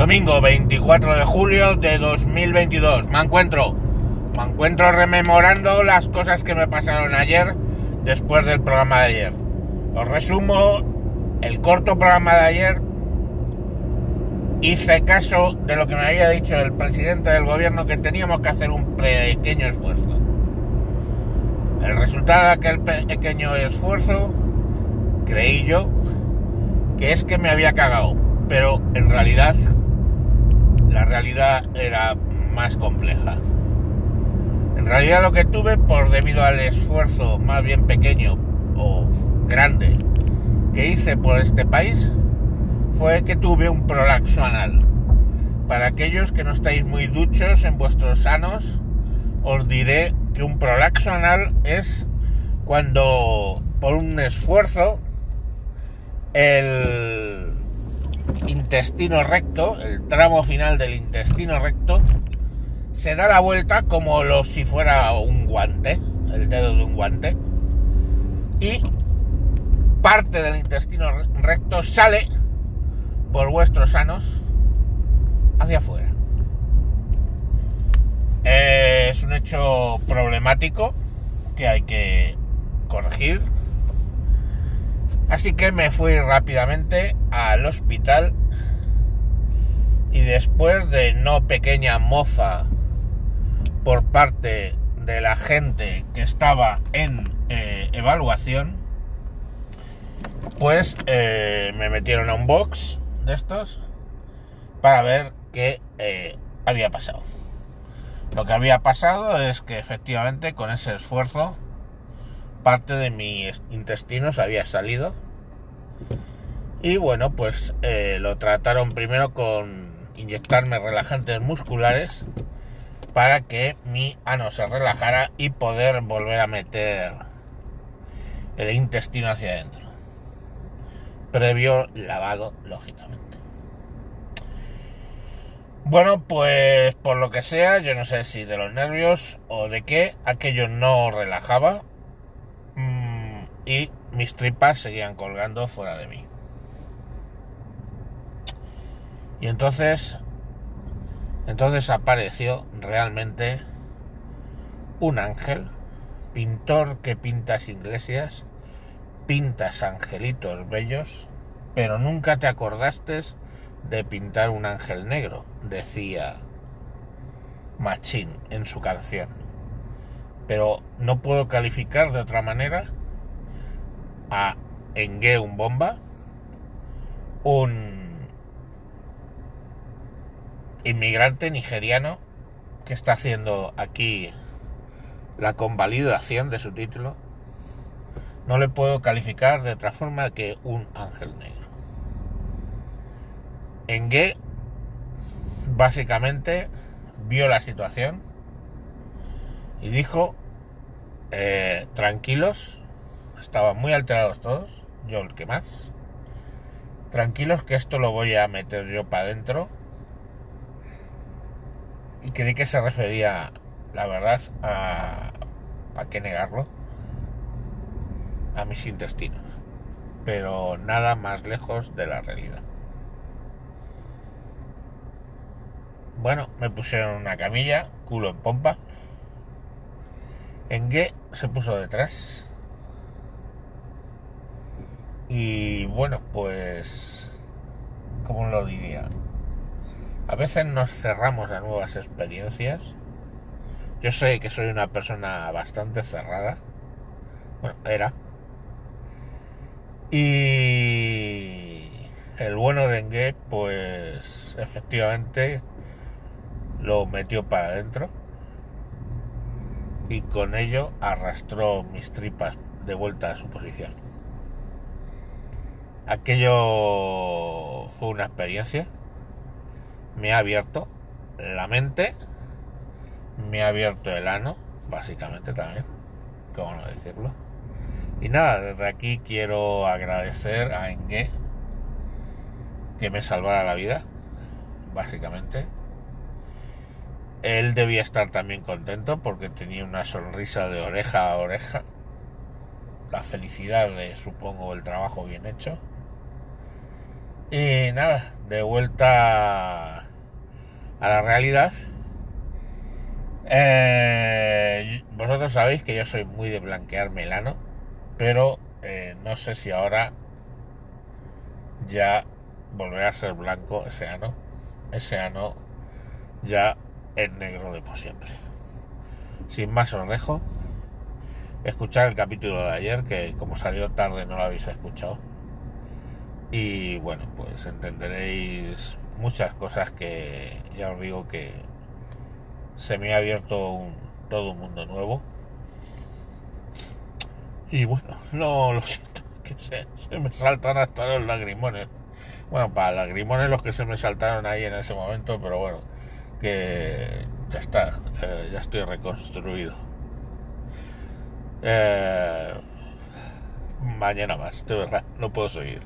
Domingo 24 de julio de 2022. Me encuentro. Me encuentro rememorando las cosas que me pasaron ayer después del programa de ayer. Os resumo el corto programa de ayer. Hice caso de lo que me había dicho el presidente del gobierno que teníamos que hacer un pequeño esfuerzo. El resultado de aquel pequeño esfuerzo, creí yo, que es que me había cagado. Pero en realidad, la realidad era más compleja. En realidad lo que tuve, por debido al esfuerzo más bien pequeño o grande que hice por este país, fue que tuve un prolaxo anal. Para aquellos que no estáis muy duchos en vuestros sanos, os diré que un prolaxo anal es cuando por un esfuerzo el intestino recto, el tramo final del intestino recto, se da la vuelta como lo, si fuera un guante, el dedo de un guante, y parte del intestino recto sale por vuestros sanos hacia afuera. Es un hecho problemático que hay que corregir. Así que me fui rápidamente al hospital y después de no pequeña mofa por parte de la gente que estaba en eh, evaluación, pues eh, me metieron a un box de estos para ver qué eh, había pasado. Lo que había pasado es que efectivamente con ese esfuerzo parte de mis intestinos había salido. Y bueno pues eh, lo trataron primero con inyectarme relajantes musculares para que mi ano se relajara y poder volver a meter el intestino hacia adentro. Previo lavado lógicamente. Bueno, pues por lo que sea, yo no sé si de los nervios o de qué, aquello no relajaba y mis tripas seguían colgando fuera de mí. Y entonces, entonces apareció realmente un ángel, pintor que pintas iglesias, pintas angelitos bellos, pero nunca te acordaste de pintar un ángel negro, decía Machín en su canción. Pero no puedo calificar de otra manera a Engue un bomba, un inmigrante nigeriano que está haciendo aquí la convalidación de su título, no le puedo calificar de otra forma que un ángel negro. Engue básicamente vio la situación y dijo, eh, tranquilos, estaban muy alterados todos, yo el que más, tranquilos que esto lo voy a meter yo para adentro. Y creí que se refería, la verdad, a... ¿Para qué negarlo? A mis intestinos. Pero nada más lejos de la realidad. Bueno, me pusieron una camilla, culo en pompa. En que se puso detrás. Y bueno, pues... ¿Cómo lo diría? A veces nos cerramos a nuevas experiencias. Yo sé que soy una persona bastante cerrada. Bueno, era. Y el bueno de Engue, pues efectivamente lo metió para adentro y con ello arrastró mis tripas de vuelta a su posición. Aquello fue una experiencia, me ha abierto la mente, me ha abierto el ano, básicamente también, cómo no decirlo. Y nada, desde aquí quiero agradecer a Engue que me salvara la vida, básicamente él debía estar también contento porque tenía una sonrisa de oreja a oreja. La felicidad de, supongo, el trabajo bien hecho. Y nada, de vuelta a la realidad. Eh, vosotros sabéis que yo soy muy de blanquear melano, pero eh, no sé si ahora ya volverá a ser blanco ese ano. Ese ano ya es negro de por siempre. Sin más os dejo. Escuchar el capítulo de ayer, que como salió tarde no lo habéis escuchado. Y bueno, pues entenderéis muchas cosas que ya os digo que se me ha abierto un, todo un mundo nuevo. Y bueno, no lo siento, que se, me saltan hasta los lagrimones. Bueno, para lagrimones los que se me saltaron ahí en ese momento, pero bueno, que ya está, eh, ya estoy reconstruido. Eh, mañana más, de verdad, no puedo seguir.